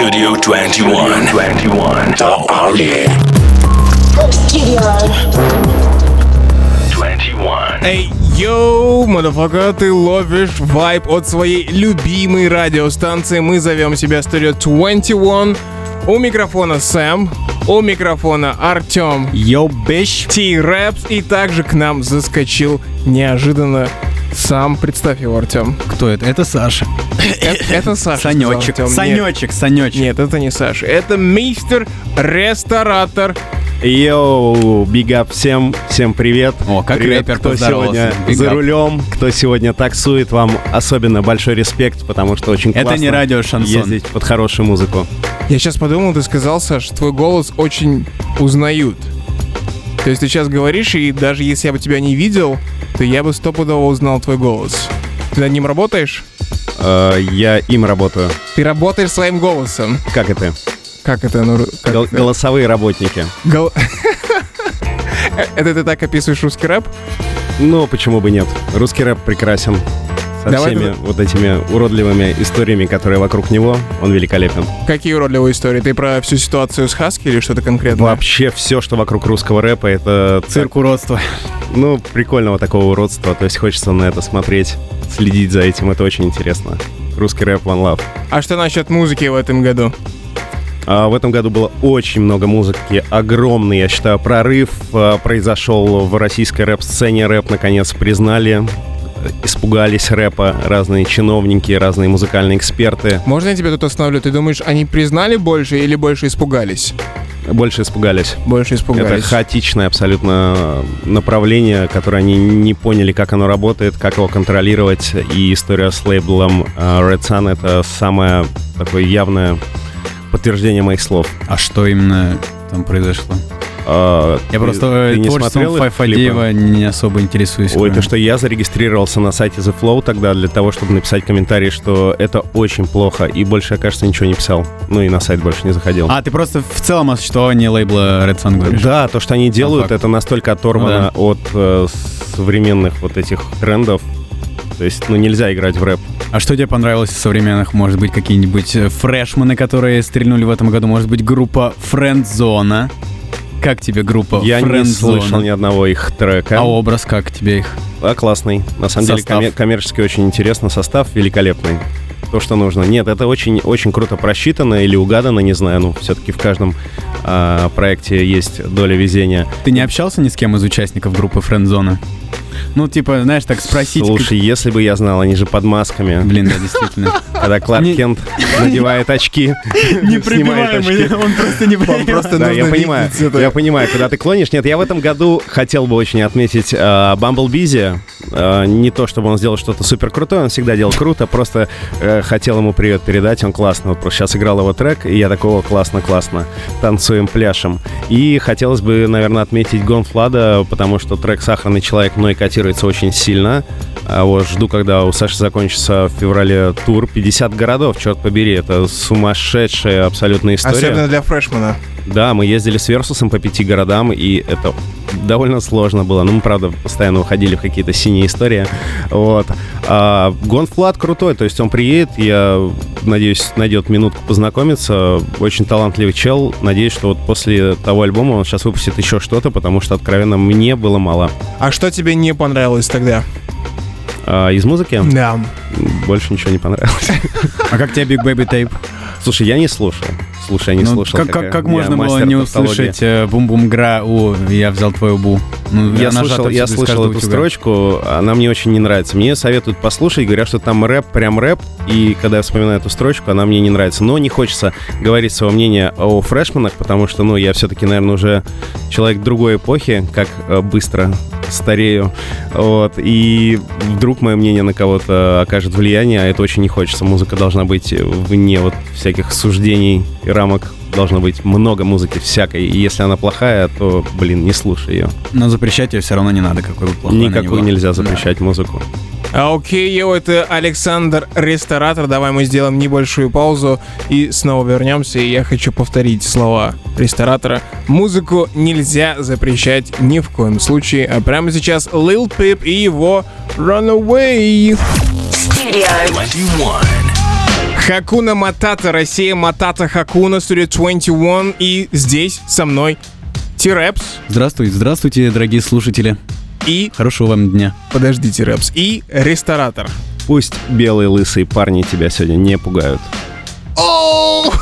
Studio 21. 21. The Army. Studio. 21. Эй, yo, motherfucka, ты ловишь вайб от своей любимой радиостанции. Мы зовем себя Studio 21. У микрофона Сэм, у микрофона Артем, Yo, bitch. Ти-Рэпс, и также к нам заскочил неожиданно сам, представь его, Артем. Кто это? Это Саша. Это, это Саша. Санечек. сказал, Артём. Санечек, Санечек. Нет, нет, это не Саша. Это мистер Ресторатор. Йоу, бигап всем, всем привет. О, как привет, рэпер кто сегодня Big за up. рулем, кто сегодня таксует, вам особенно большой респект, потому что очень Это классно не радио шансон. ездить под хорошую музыку. Я сейчас подумал, ты сказал, Саш, твой голос очень узнают. То есть ты сейчас говоришь, и даже если я бы тебя не видел, то я бы стопудово узнал твой голос. Ты над ним работаешь? Э, я им работаю. Ты работаешь своим голосом. Как это? Как это? Ну, как Гол- голосовые работники. Гол- Это ты так описываешь русский рэп? Ну, почему бы нет? Русский рэп прекрасен. Со Давай всеми тогда- вот этими уродливыми историями, которые вокруг него, он великолепен. Какие уродливые истории? Ты про всю ситуацию с Хаски или что-то конкретное? Вообще все, что вокруг русского рэпа, это Цирк уродства. Ну, прикольного такого уродства. То есть хочется на это смотреть, следить за этим. Это очень интересно. Русский рэп One Love. А что насчет музыки в этом году? А в этом году было очень много музыки. Огромный, я считаю, прорыв а, произошел в российской рэп-сцене. Рэп, наконец, признали. Испугались рэпа разные чиновники, разные музыкальные эксперты. Можно я тебя тут остановлю? Ты думаешь, они признали больше или больше испугались? Больше испугались. Больше испугались. Это хаотичное абсолютно направление, которое они не поняли, как оно работает, как его контролировать. И история с лейблом э, Red Sun — это самое такое явное подтверждение моих слов. А что именно там произошло? А, Я ты- просто ты не творчеством смотрел их Файфадеева не особо интересуюсь. Ой, то что я зарегистрировался на сайте The Flow тогда для того, чтобы написать комментарий, что это очень плохо, и больше я, кажется, ничего не писал. Ну и на сайт больше не заходил. А, ты просто в целом о существовании лейбла Red Sun говоришь? Да, то, что они делают, факт. это настолько оторвано от э, современных вот этих трендов. То есть, ну, нельзя играть в рэп. А что тебе понравилось из современных? Может быть, какие-нибудь э, фрешманы, которые стрельнули в этом году? Может быть, группа Френдзона? Как тебе группа Я не слышал ни одного их трека. А образ как тебе их? А, классный. На самом деле, коммер- коммерчески очень интересно. Состав великолепный. То, что нужно. Нет, это очень, очень круто просчитано или угадано, не знаю. Ну, все-таки в каждом а, проекте есть доля везения. Ты не общался ни с кем из участников группы Френдзона? Ну, типа, знаешь, так спросить... Слушай, если бы я знал, они же под масками. как- Блин, да, действительно. Когда Кларк Не- Кент надевает очки, снимает очки. он просто не Просто Да, я понимаю, я понимаю, куда ты клонишь. Нет, я в этом году хотел бы очень отметить э, Бамблбизи. Э, не то, чтобы он сделал что-то супер крутое, он всегда делал круто, просто э, хотел ему привет передать, он классно. Вот просто сейчас играл его трек, и я такого классно-классно. Танцуем, пляшем. И хотелось бы, наверное, отметить Гон Фладда, потому что трек «Сахарный человек» мной котируется очень сильно. А вот жду, когда у Саши закончится в феврале тур. 50 городов, черт побери, это сумасшедшая абсолютная история. Особенно для freshman а. Да, мы ездили с Версусом по пяти городам, и это довольно сложно было. Ну, мы, правда, постоянно уходили в какие-то синие истории. Вот. А Гон Фладд крутой, то есть он приедет, я надеюсь, найдет минутку познакомиться. Очень талантливый чел. Надеюсь, что вот после того альбома он сейчас выпустит еще что-то, потому что, откровенно, мне было мало. А что тебе не понравилось тогда? А из музыки Да. больше ничего не понравилось. А как тебе Big Baby Tape? Слушай, я не слушал. Слушай, я не Ну, слушал. как, как, как можно было не услышать э, бум-бум-гра у «Я взял твою бу»? Ну, Я слышал, я слышал эту утюга. строчку, она мне очень не нравится. Мне советуют послушать, говорят, что там рэп, прям рэп, и когда я вспоминаю эту строчку, она мне не нравится. Но не хочется говорить свое мнение о фрешманах, потому что, ну, я все-таки, наверное, уже человек другой эпохи, как э, быстро старею, вот, и вдруг мое мнение на кого-то окажет влияние, а это очень не хочется. Музыка должна быть вне вот всяких суждений и рамок. Должно быть много музыки всякой, и если она плохая, то, блин, не слушай ее. Но запрещать ее все равно не надо, какой бы плохой Никакую нельзя Да. запрещать музыку. А, Окей, йоу, это Александр Ресторатор. Давай мы сделаем небольшую паузу и снова вернемся. И я хочу повторить слова ресторатора. Музыку нельзя запрещать ни в коем случае. А прямо сейчас Lil Peep и его Runaway. Studio. 21. Хакуна Матата, Россия, Матата Хакуна, студия 21. И здесь со мной Тирепс Здравствуйте, здравствуйте, дорогие слушатели. и... Хорошего вам дня. Подожди, Тирепс. И ресторатор. Пусть белые лысые парни тебя сегодня не пугают. Оу!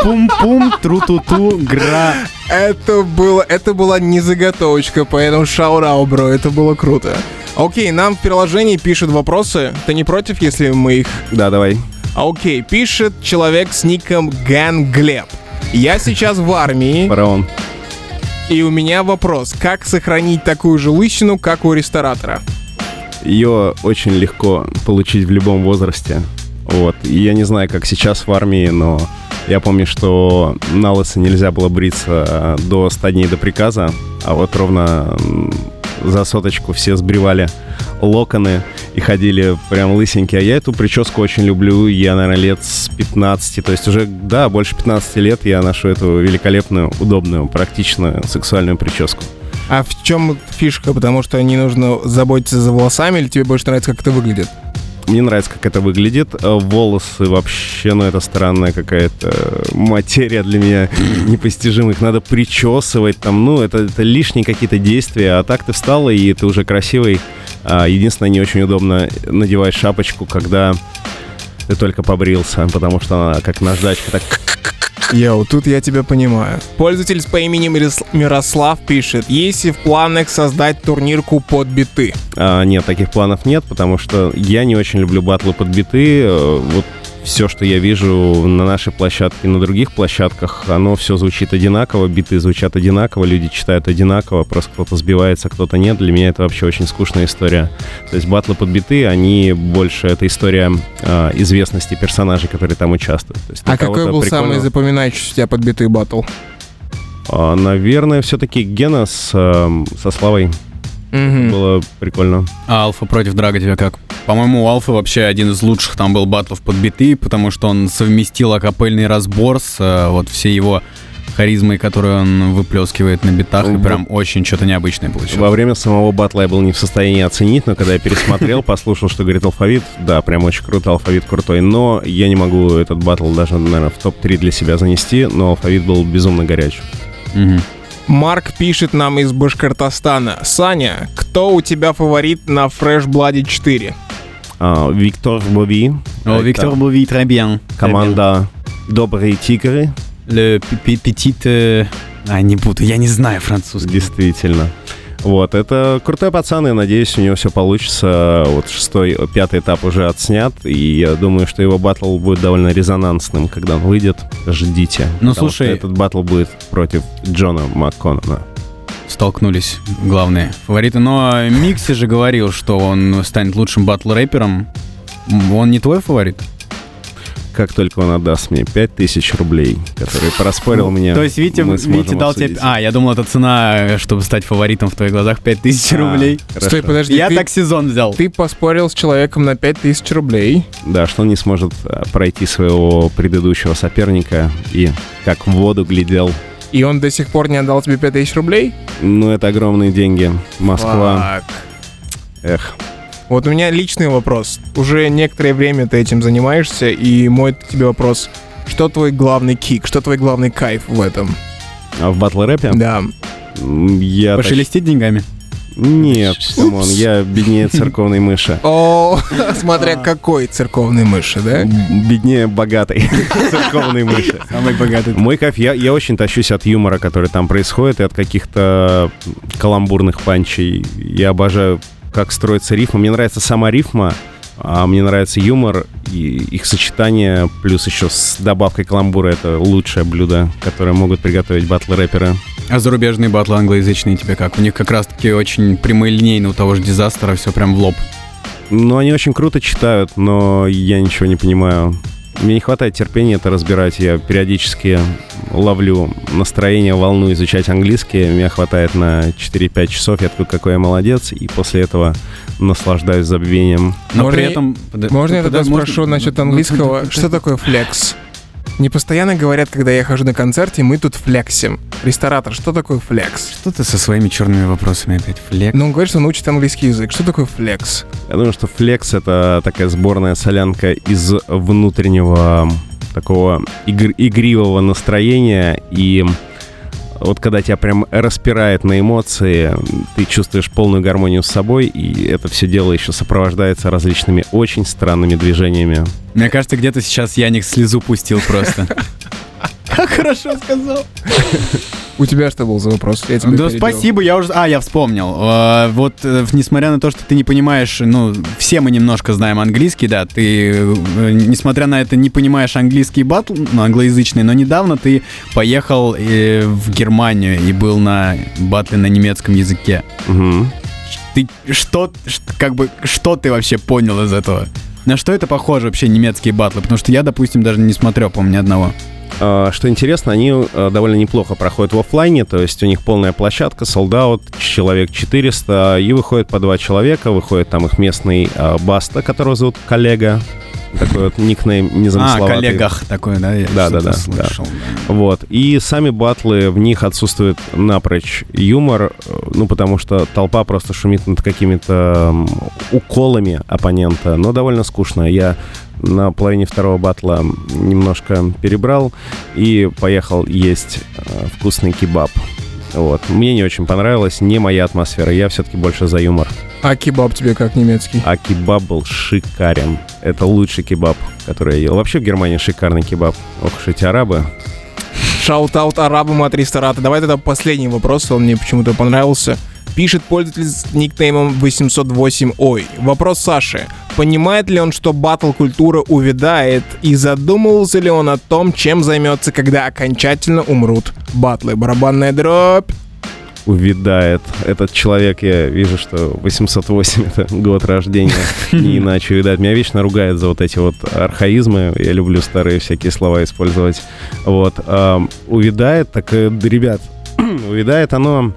Пум-пум, тру-ту-ту, гра. Это было, это была не заготовочка, поэтому шаурау, бро, это было круто. Окей, нам в приложении пишут вопросы. Ты не против, если мы их... Да, давай. Окей, пишет человек с ником Ган Глеб. Я сейчас в армии, Фараон. и у меня вопрос. Как сохранить такую же лысину, как у ресторатора? Ее очень легко получить в любом возрасте. Вот. И я не знаю, как сейчас в армии, но я помню, что на лысо нельзя было бриться э, до 100 дней до приказа, а вот ровно за соточку все сбривали локоны и ходили прям лысенькие. А я эту прическу очень люблю. Я, наверное, лет с 15, то есть уже, да, больше 15 лет я ношу эту великолепную, удобную, практичную сексуальную прическу. А в чем фишка? Потому что не нужно заботиться за волосами, или тебе больше нравится, как это выглядит? Мне нравится, как это выглядит. Э, Волосы вообще, ну, это странная какая-то э, материя для меня непостижимая. Их надо причесывать, там, ну, это, это лишние какие-то действия. А так ты встала, и ты уже красивый. А, Единственное, не очень удобно надевать шапочку, когда ты только побрился, потому что она как наждачка, так Йоу, тут я тебя понимаю. Пользователь по имени Мирослав пишет, если в планах создать турнирку под биты. А, нет, таких планов нет, потому что я не очень люблю батлы под биты. Э, Вот все, что я вижу на нашей площадке, на других площадках, оно все звучит одинаково, биты звучат одинаково, люди читают одинаково, просто кто-то сбивается, кто-то нет. Для меня это вообще очень скучная история. То есть батлы под биты, они больше это история а, известности персонажей, которые там участвуют. То есть А какой был прикольно. самый запоминающийся у тебя под биты батл? А, наверное, все-таки Гена с, эм, со Славой. Мгм. Было прикольно. А Алфа против Драга тебе как? По-моему, у Алфа вообще один из лучших там был батлов под биты, потому что он совместил акапельный разбор с э, вот всей его харизмой, которую он выплескивает на битах, и прям очень что-то необычное получилось. Во время самого батла я был не в состоянии оценить, но когда я пересмотрел, послушал, что говорит алфавит, да, прям очень круто, алфавит крутой, но я не могу этот батл даже, наверное, в топ-3 для себя занести, но алфавит был безумно горяч. Мгм. Марк пишет нам из Башкортостана. Саня, кто у тебя фаворит на Fresh Blood 4? А, Виктор Бови. О, Виктор Бови, très bien. Команда Добрые Тигры, Le petit... euh, А, не буду, я не знаю французский. действительно. Вот, это крутой пацан, и надеюсь, у него все получится. Вот шестой, пятый этап уже отснят, и я думаю, что его батл будет довольно резонансным, когда он выйдет. Ждите. Ну, слушай- этот батл будет против Джона МакКоннона. Столкнулись главные фавориты. Но Микси же говорил, что он станет лучшим батл-рэпером. Он не твой фаворит? Как только он отдаст мне 5000 рублей, которые проспорил мне, То есть Витя, Витя дал тебе... А, я думал, это цена, чтобы стать фаворитом в твоих глазах, 5000 А, рублей. хорошо. Стой, подожди, Я ты, так сезон взял. ты поспорил с человеком на 5000 рублей. Да, что он не сможет а, пройти своего предыдущего соперника и как в воду глядел. И он до сих пор не отдал тебе 5000 рублей? Ну, это огромные деньги. Москва. Fuck. Эх. Вот у меня личный вопрос. Уже некоторое время ты этим занимаешься, и мой тебе вопрос. Что твой главный kick, что твой главный кайф в этом? А в батл-рэпе? Да. М, Я... Пошелестить деньгами. Нет, come on, я беднее церковной мыши. О, смотря какой церковной мыши, да? Беднее богатой церковной мыши. Самый богатый. Мой кайф, я, я очень тащусь от юмора, который там происходит, и от каких-то каламбурных панчей. Я обожаю, как строится рифма. Мне нравится сама рифма, а мне нравится юмор, и их сочетание, плюс еще с добавкой каламбура, это лучшее блюдо, которое могут приготовить батл-рэперы. А зарубежные батлы англоязычные тебе как? У них как раз-таки очень прямолинейно у того же дизастера, все прям в лоб. Ну, они очень круто читают, но я ничего не понимаю. Мне не хватает терпения это разбирать. Я периодически ловлю настроение, волну изучать английский. Меня хватает на 4-5 часов. Я такой, какой я молодец. И после этого наслаждаюсь забвением. Но Можно при я- этом... Под- Можно я под- тогда можно- спрошу насчет ну, английского? Что такое флекс? Мне постоянно говорят, когда я хожу на концерте, мы тут флексим. Ресторатор, что такое флекс? Что ты со своими черными вопросами опять? Флек? Ну, он говорит, что он учит английский язык. Что такое флекс? Я думаю, что флекс — это такая сборная солянка из внутреннего такого игр- игривого настроения и вот когда тебя прям распирает на эмоции, ты чувствуешь полную гармонию с собой, и это все дело еще сопровождается различными очень странными движениями. Мне кажется, где-то сейчас Яник слезу пустил просто. Как хорошо сказал. У тебя что был за вопрос? Я тебе Да спасибо, я уже... А, я вспомнил. Э, Вот, э, несмотря на то, что ты не понимаешь, ну, все мы немножко знаем английский, да, ты, э, несмотря на это, не понимаешь английский батл, ну, англоязычный, но недавно ты поехал э, в Германию и был на батле на немецком языке. Мгм. Ты что, как бы, что ты вообще понял из этого? На что это похоже вообще немецкие батлы? Потому что я, допустим, даже не смотрел, по-моему, ни одного. А, Что интересно, они э, довольно неплохо проходят в оффлайне, то есть у них полная площадка, солдат, человек 400, и выходит по два человека, выходит там их местный э, Баста, которого зовут коллега, такой вот никнейм А, незамысловатый. коллегах такой, да? Я Да, да, да, слышал, да. Вот. И сами батлы, в них отсутствует напрочь юмор, э, ну, потому что толпа просто шумит над какими-то уколами оппонента, но довольно скучно. Я на половине второго батла немножко перебрал и поехал есть э, вкусный кебаб. Вот. Мне не очень понравилось, не моя атмосфера. Я все-таки больше за юмор. А кебаб тебе как немецкий? А кебаб был шикарен. Это лучший кебаб, который я ел. Вообще в Германии шикарный кебаб. Ох уж эти арабы. Shout-out арабам от ресторатора. Давай тогда последний вопрос, он мне почему-то понравился. Пишет пользователь с никнеймом 808 Ой. Вопрос Саши. Понимает ли он, что батл-культура увядает, и задумывался ли он о том, чем займется, когда окончательно умрут батлы? Барабанная дробь. Увядает. Этот человек, я вижу, что 808 — это год рождения, не иначе увядает. Меня вечно ругают за вот эти вот архаизмы. Я люблю старые всякие слова использовать. Вот. ам, Увядает, так, э, ребят, увядает оно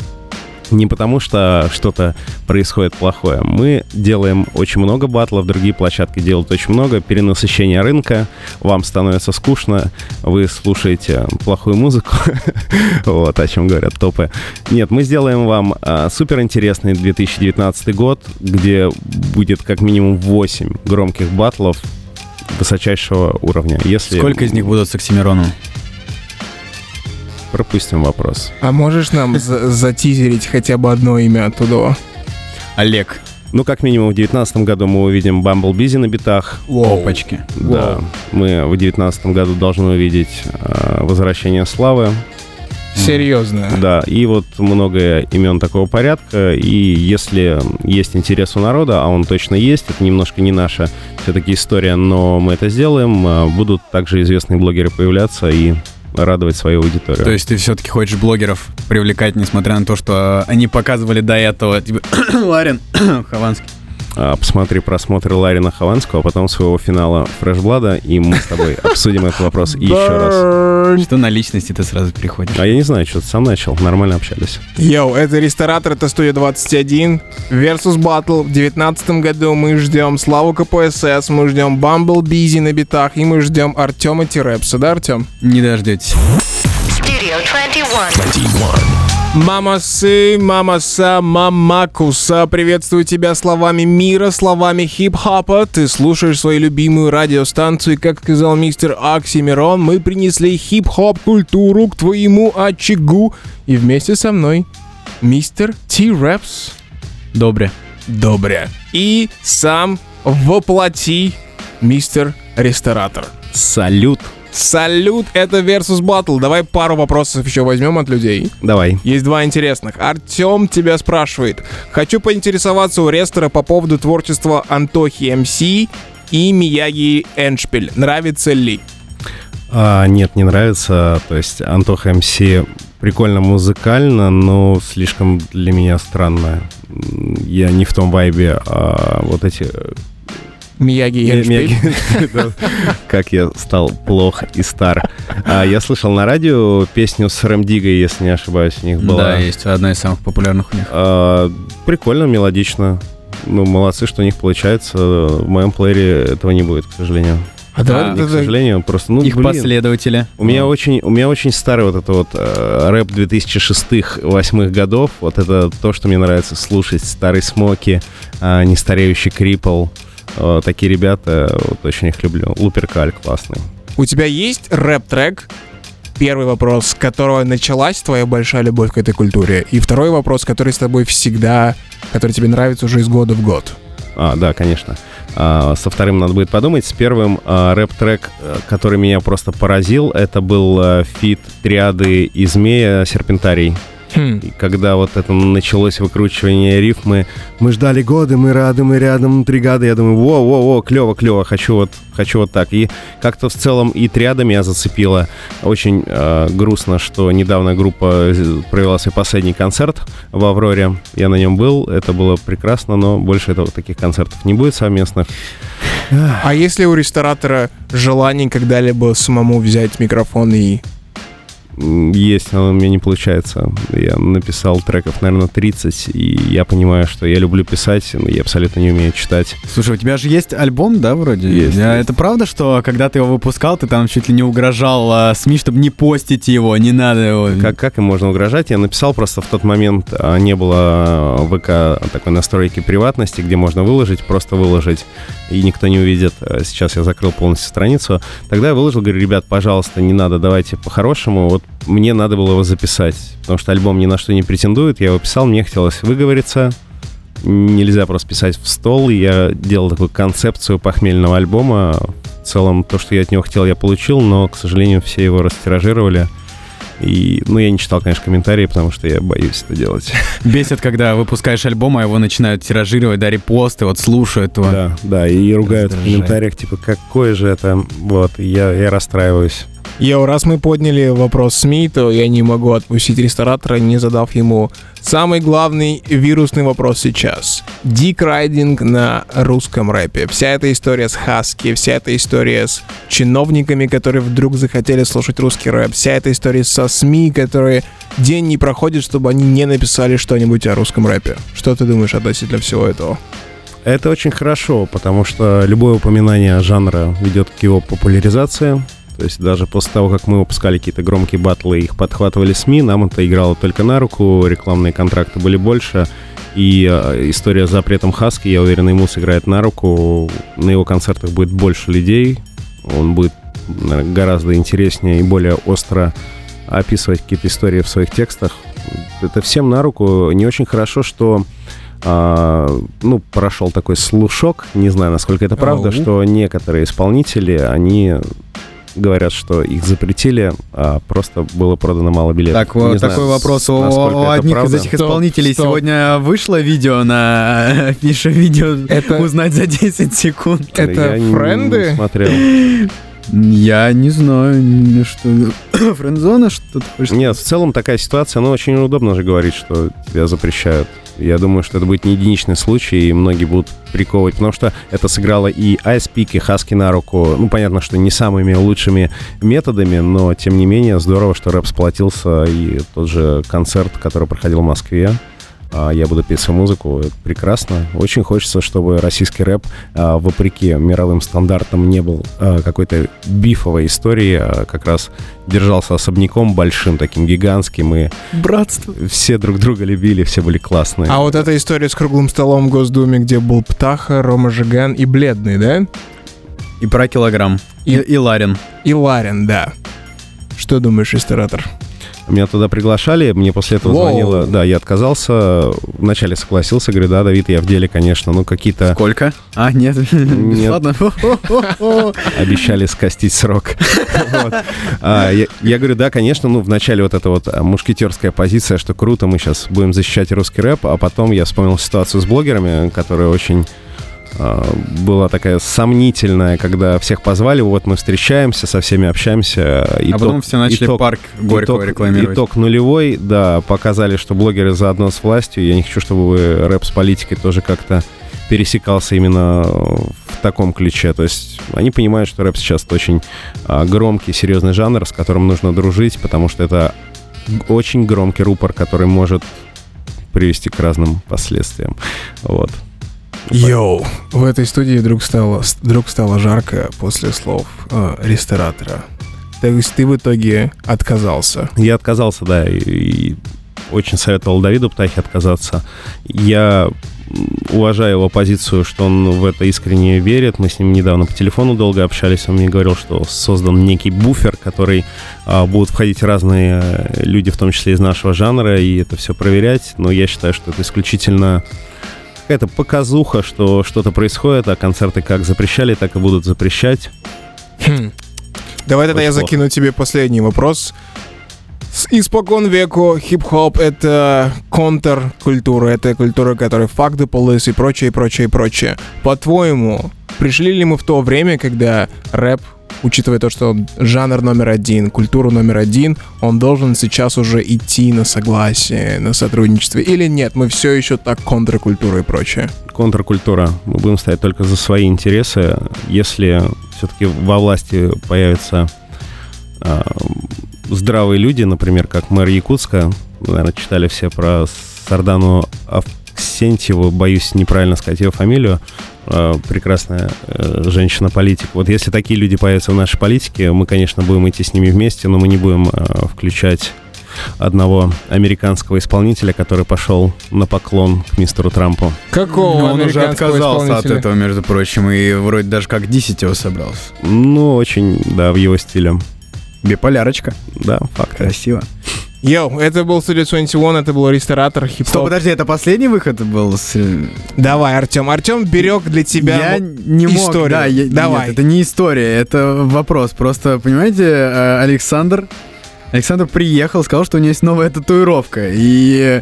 не потому, что что-то происходит плохое. Мы делаем очень много батлов, другие площадки делают очень много. Перенасыщение рынка, вам становится скучно, вы слушаете плохую музыку. Вот о чем говорят топы. Нет, мы сделаем вам а, суперинтересный 2019 год, где будет как минимум 8 громких батлов высочайшего уровня. Если Сколько из них будут с Оксимироном? Пропустим вопрос. А можешь нам за- затизерить хотя бы одно имя оттуда? Олег. Ну, как минимум, в 2019 году мы увидим Бамбл Бизи на битах. Опачки. Да, мы в 2019 году должны увидеть а, возвращение славы. Серьезно. Да, и вот много имен такого порядка. И если есть интерес у народа, а он точно есть, это немножко не наша все-таки история, но мы это сделаем, а, будут также известные блогеры появляться и радовать свою аудиторию. То есть ты все-таки хочешь блогеров привлекать, несмотря на то, что они показывали до этого, типа, Ларин, Хованский. А, посмотри просмотры Ларина Хованского, а потом своего финала Fresh Blood а, и мы с тобой обсудим этот вопрос еще раз. Что на личности ты сразу переходишь? А я не знаю, что ты сам начал, нормально общались. Yo, это ресторатор, это студия 21. Versus Battle. В 2019 году мы ждем Славу КПСС, мы ждем Bumble Beezy на битах, и мы ждем Артема Тирепса, да, Артем? Не дождетесь. Studio 21. 21. Мама сы, мама са, мама куса. Приветствую тебя словами мира, словами хип-хопа. Ты слушаешь свою любимую радиостанцию, как сказал мистер Оксимирон, мы принесли хип-хоп культуру к твоему очагу. И вместе со мной мистер Ти-Рэпс. Добре. Добре. И сам воплоти мистер Ресторатор. Салют. Салют, это Versus Battle. Давай пару вопросов еще возьмем от людей. Давай. Есть два интересных. Артем тебя спрашивает. Хочу поинтересоваться у Рестора по поводу творчества Антохи МС и Мияги Эншпиль. Нравится ли? А, нет, не нравится. То есть Антоха МС прикольно музыкально, но слишком для меня странно. Я не в том вайбе, а вот эти... Мияги Да, Как я стал плох и стар. А, Я слышал на радио песню с Рэм Дигой, если не ошибаюсь, у них была. Да, есть одна из самых популярных у них. А, Прикольно, мелодично. Ну, молодцы, что у них получается. В моем плеере этого не будет, к сожалению. А давай А, И, ты- к сожалению, просто, ну, Их блин. последователи. У меня очень, у меня очень старый вот это вот э, рэп 2006-2008 годов. Вот это то, что мне нравится слушать. Старый Смоки, э, нестареющий Крипл. Э, такие ребята, вот очень их люблю. Луперкаль классный. У тебя есть рэп-трек? Первый вопрос, с которого началась твоя большая любовь к этой культуре. И второй вопрос, который с тобой всегда, который тебе нравится уже из года в год. А, да, конечно. А, со вторым надо будет подумать. С первым а, рэп-трек, э, который меня просто поразил, это был э, feat триады и змея Серпентарий. Хм. И когда вот это началось выкручивание рифмы, мы ждали годы, мы рады, мы рядом, три года, я думаю, во-во-во, клево, клево, хочу вот, хочу вот так. И как-то в целом и триада меня зацепила. Очень э, грустно, что недавно группа э, провела свой последний концерт в Авроре. Я на нем был, это было прекрасно, но больше этого таких концертов не будет совместных. А если у ресторатора желание когда-либо самому взять микрофон и... Есть, но у меня не получается. Я написал треков, наверное, 30, и я понимаю, что я люблю писать, но я абсолютно не умею читать. Слушай, у тебя же есть альбом, да, вроде? Есть, А есть. Это правда, что когда ты его выпускал, ты там чуть ли не угрожал а, СМИ, чтобы не постить его, не надо его. Как, как им можно угрожать? Я написал, просто в тот момент а, не было в ВК такой настройки приватности, где можно выложить, просто выложить, и никто не увидит. А Сейчас я закрыл полностью страницу. Тогда я выложил, говорю, ребят, пожалуйста, не надо, давайте по-хорошему. Вот мне надо было его записать, потому что альбом ни на что не претендует. Я его писал, мне хотелось выговориться. Нельзя просто писать в стол. И я делал такую концепцию похмельного альбома. В целом, то, что я от него хотел, я получил, но, к сожалению, все его растиражировали. И, ну, я не читал, конечно, комментарии, потому что я боюсь это делать. Бесит, когда выпускаешь альбом, а его начинают тиражировать, да, репосты, вот слушают его. Да, да, и ругают в комментариях, типа, какое же это, вот, я, я расстраиваюсь. Йоу, раз мы подняли вопрос СМИ, то я не могу отпустить ресторатора, не задав ему самый главный вирусный вопрос сейчас. Дикрайдинг на русском рэпе. Вся эта история с Хаски, вся эта история с чиновниками, которые вдруг захотели слушать русский рэп, вся эта история со СМИ, которые день не проходит, чтобы они не написали что-нибудь о русском рэпе. Что ты думаешь относительно всего этого? Это очень хорошо, потому что любое упоминание жанра ведет к его популяризации. То есть даже после того, как мы выпускали какие-то громкие батлы, их подхватывали СМИ, нам это играло только на руку, рекламные контракты были больше. И э, история с запретом Хаски, я уверен, ему сыграет на руку. На его концертах будет больше людей. Он будет наверное, гораздо интереснее и более остро описывать какие-то истории в своих текстах. Это всем на руку. Не очень хорошо, что а, ну, прошел такой слушок, не знаю, насколько это правда, Ау. что некоторые исполнители, они говорят, что их запретили, а просто было продано мало билетов. Так, вот Не знаю, такой вопрос у, у одних правда. из этих Стоп, исполнителей. стоп. Сегодня вышло видео на афише видео Это- узнать за 10 секунд. Это Я не френды? смотрел. Я не знаю, что... Френдзона, что ты хочешь Нет, в целом такая ситуация, ну, очень удобно же говорить, что тебя запрещают. Я думаю, что это будет не единичный случай, и многие будут приковывать, потому что это сыграло и Ice и Хаски на руку. Ну, понятно, что не самыми лучшими методами, но, тем не менее, здорово, что рэп сплотился, и тот же концерт, который проходил в Москве, я буду петь свою музыку, это прекрасно. Очень хочется, чтобы российский рэп, а, вопреки мировым стандартам, не был а, какой-то бифовой историей, а как раз держался особняком большим, таким гигантским, и Братство. все друг друга любили, все были классные. А вот эта история с круглым столом в Госдуме, где был Птаха, Рома Жиган и Бледный, да? И про килограмм. И, И- и Ларин. И Ларин, да. Что думаешь, ресторатор? Меня туда приглашали, мне после этого Воу. звонило. Да, я отказался, вначале согласился, говорю, да, Давид, я в деле, конечно, ну какие-то Сколько? А, нет. Ладно. обещали скостить срок. А, Я говорю, да, конечно, ну, вначале вот эта вот а, мушкетерская позиция, что круто, мы сейчас будем защищать русский рэп, а потом я вспомнил ситуацию с блогерами, которая очень была такая сомнительная, когда всех позвали, вот мы встречаемся, со всеми общаемся. А потом все начали итог- парк Горького итог, рекламировать. Итог нулевой, да, показали, что блогеры заодно с властью. Я не хочу, чтобы вы рэп с политикой тоже как-то пересекался именно в таком ключе. То есть они понимают, что рэп сейчас очень а, громкий, серьезный жанр, с которым нужно дружить, потому что это очень громкий рупор, который может привести к разным последствиям. Вот. Йоу, в этой студии вдруг стало, вдруг стало жарко после слов э, ресторатора. То есть ты в итоге отказался. Я отказался, да, и, и очень советовал Давиду Птахе отказаться. Я уважаю его позицию, что он в это искренне верит. Мы с ним недавно по телефону долго общались. Он мне говорил, что создан некий буфер, который а, будут входить разные э, люди, в том числе из нашего жанра, и это все проверять. Но я считаю, что это исключительно какая-то показуха, что что-то происходит, а концерты как запрещали, так и будут запрещать. Хм. Давай тогда Очень я плохо. закину тебе последний вопрос. С испокон веку хип-хоп — это контркультура, это культура, которая the police и прочее, и прочее, и прочее. По-твоему, пришли ли мы в то время, когда рэп, учитывая то, что жанр номер один, культура номер один, он должен сейчас уже идти на согласие, на сотрудничество? Или нет, мы все еще так контркультура и прочее? контркультура. Мы будем стоять только за свои интересы. Если все-таки во власти появятся а, здравые люди, например, как мэр Якутска, наверное, читали все про Сардану Авксентьеву, боюсь неправильно сказать ее фамилию, а, прекрасная э, женщина-политик. Вот если такие люди появятся в нашей политике, мы, конечно, будем идти с ними вместе, но мы не будем а, включать одного американского исполнителя, который пошел на поклон к мистеру Трампу. Какого Но он уже отказался от этого, между прочим, и вроде даже как 10 его собрался. Ну, очень, да, в его стиле. Биполярочка. Да, факт. Красиво. Йоу, это был Studio 21, это был ресторатор Стоп, хип-хоп. подожди, это последний выход был? с- Давай, Артем. Артем берег для тебя я не мог, историю. да, я- Давай. Нет, это не история, это вопрос. Просто, понимаете, э, Александр, Александр приехал, сказал, что у него есть новая татуировка. И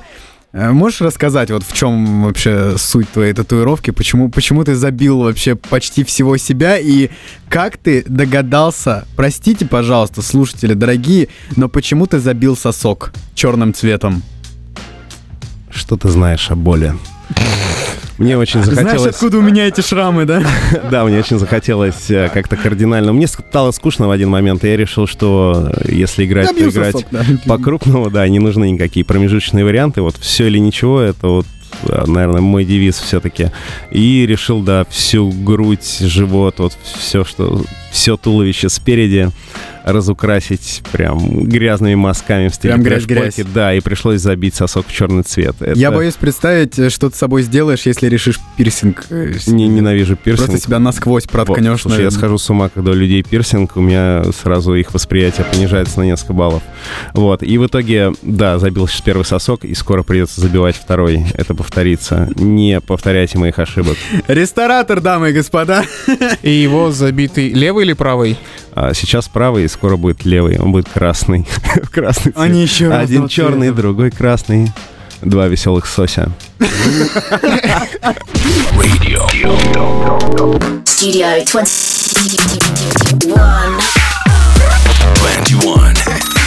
можешь рассказать, вот в чем вообще суть твоей татуировки? Почему, почему ты забил вообще почти всего себя? И как ты догадался, простите, пожалуйста, слушатели дорогие, но почему ты забил сосок черным цветом? Что ты знаешь о боли? Мне очень Знаешь, захотелось... откуда у меня эти шрамы, да? Да, мне очень захотелось э, как-то кардинально. Мне стало скучно в один момент, и я решил, что э, если играть, то играть по-крупному, да, не нужны никакие промежуточные варианты. Вот все или ничего, это вот э, наверное, мой девиз все-таки. И решил, да, всю грудь, живот, вот все, что, все туловище спереди разукрасить прям грязными мазками в стиле Прям грязь, грязь. Да, и пришлось забить сосок в черный цвет. Я Это- боюсь представить, э, что ты с собой сделаешь, если решишь пирсинг. э, Не ненавижу пирсинг. Просто себя насквозь проткнешь. Вот, слушай, я схожу с ума, когда у людей пирсинг, у меня сразу их восприятие понижается на несколько баллов. Вот, и в итоге, да, забил сейчас первый сосок, и скоро придется забивать второй. Это повторится. Не повторяйте моих ошибок. Ресторатор, дамы и господа. И его забитый левый левый или правый? А, сейчас правый, и скоро будет левый. Он будет красный. красный цвет. Они еще Один черный, цвета. другой красный. Два веселых сося. Studio 21. 21.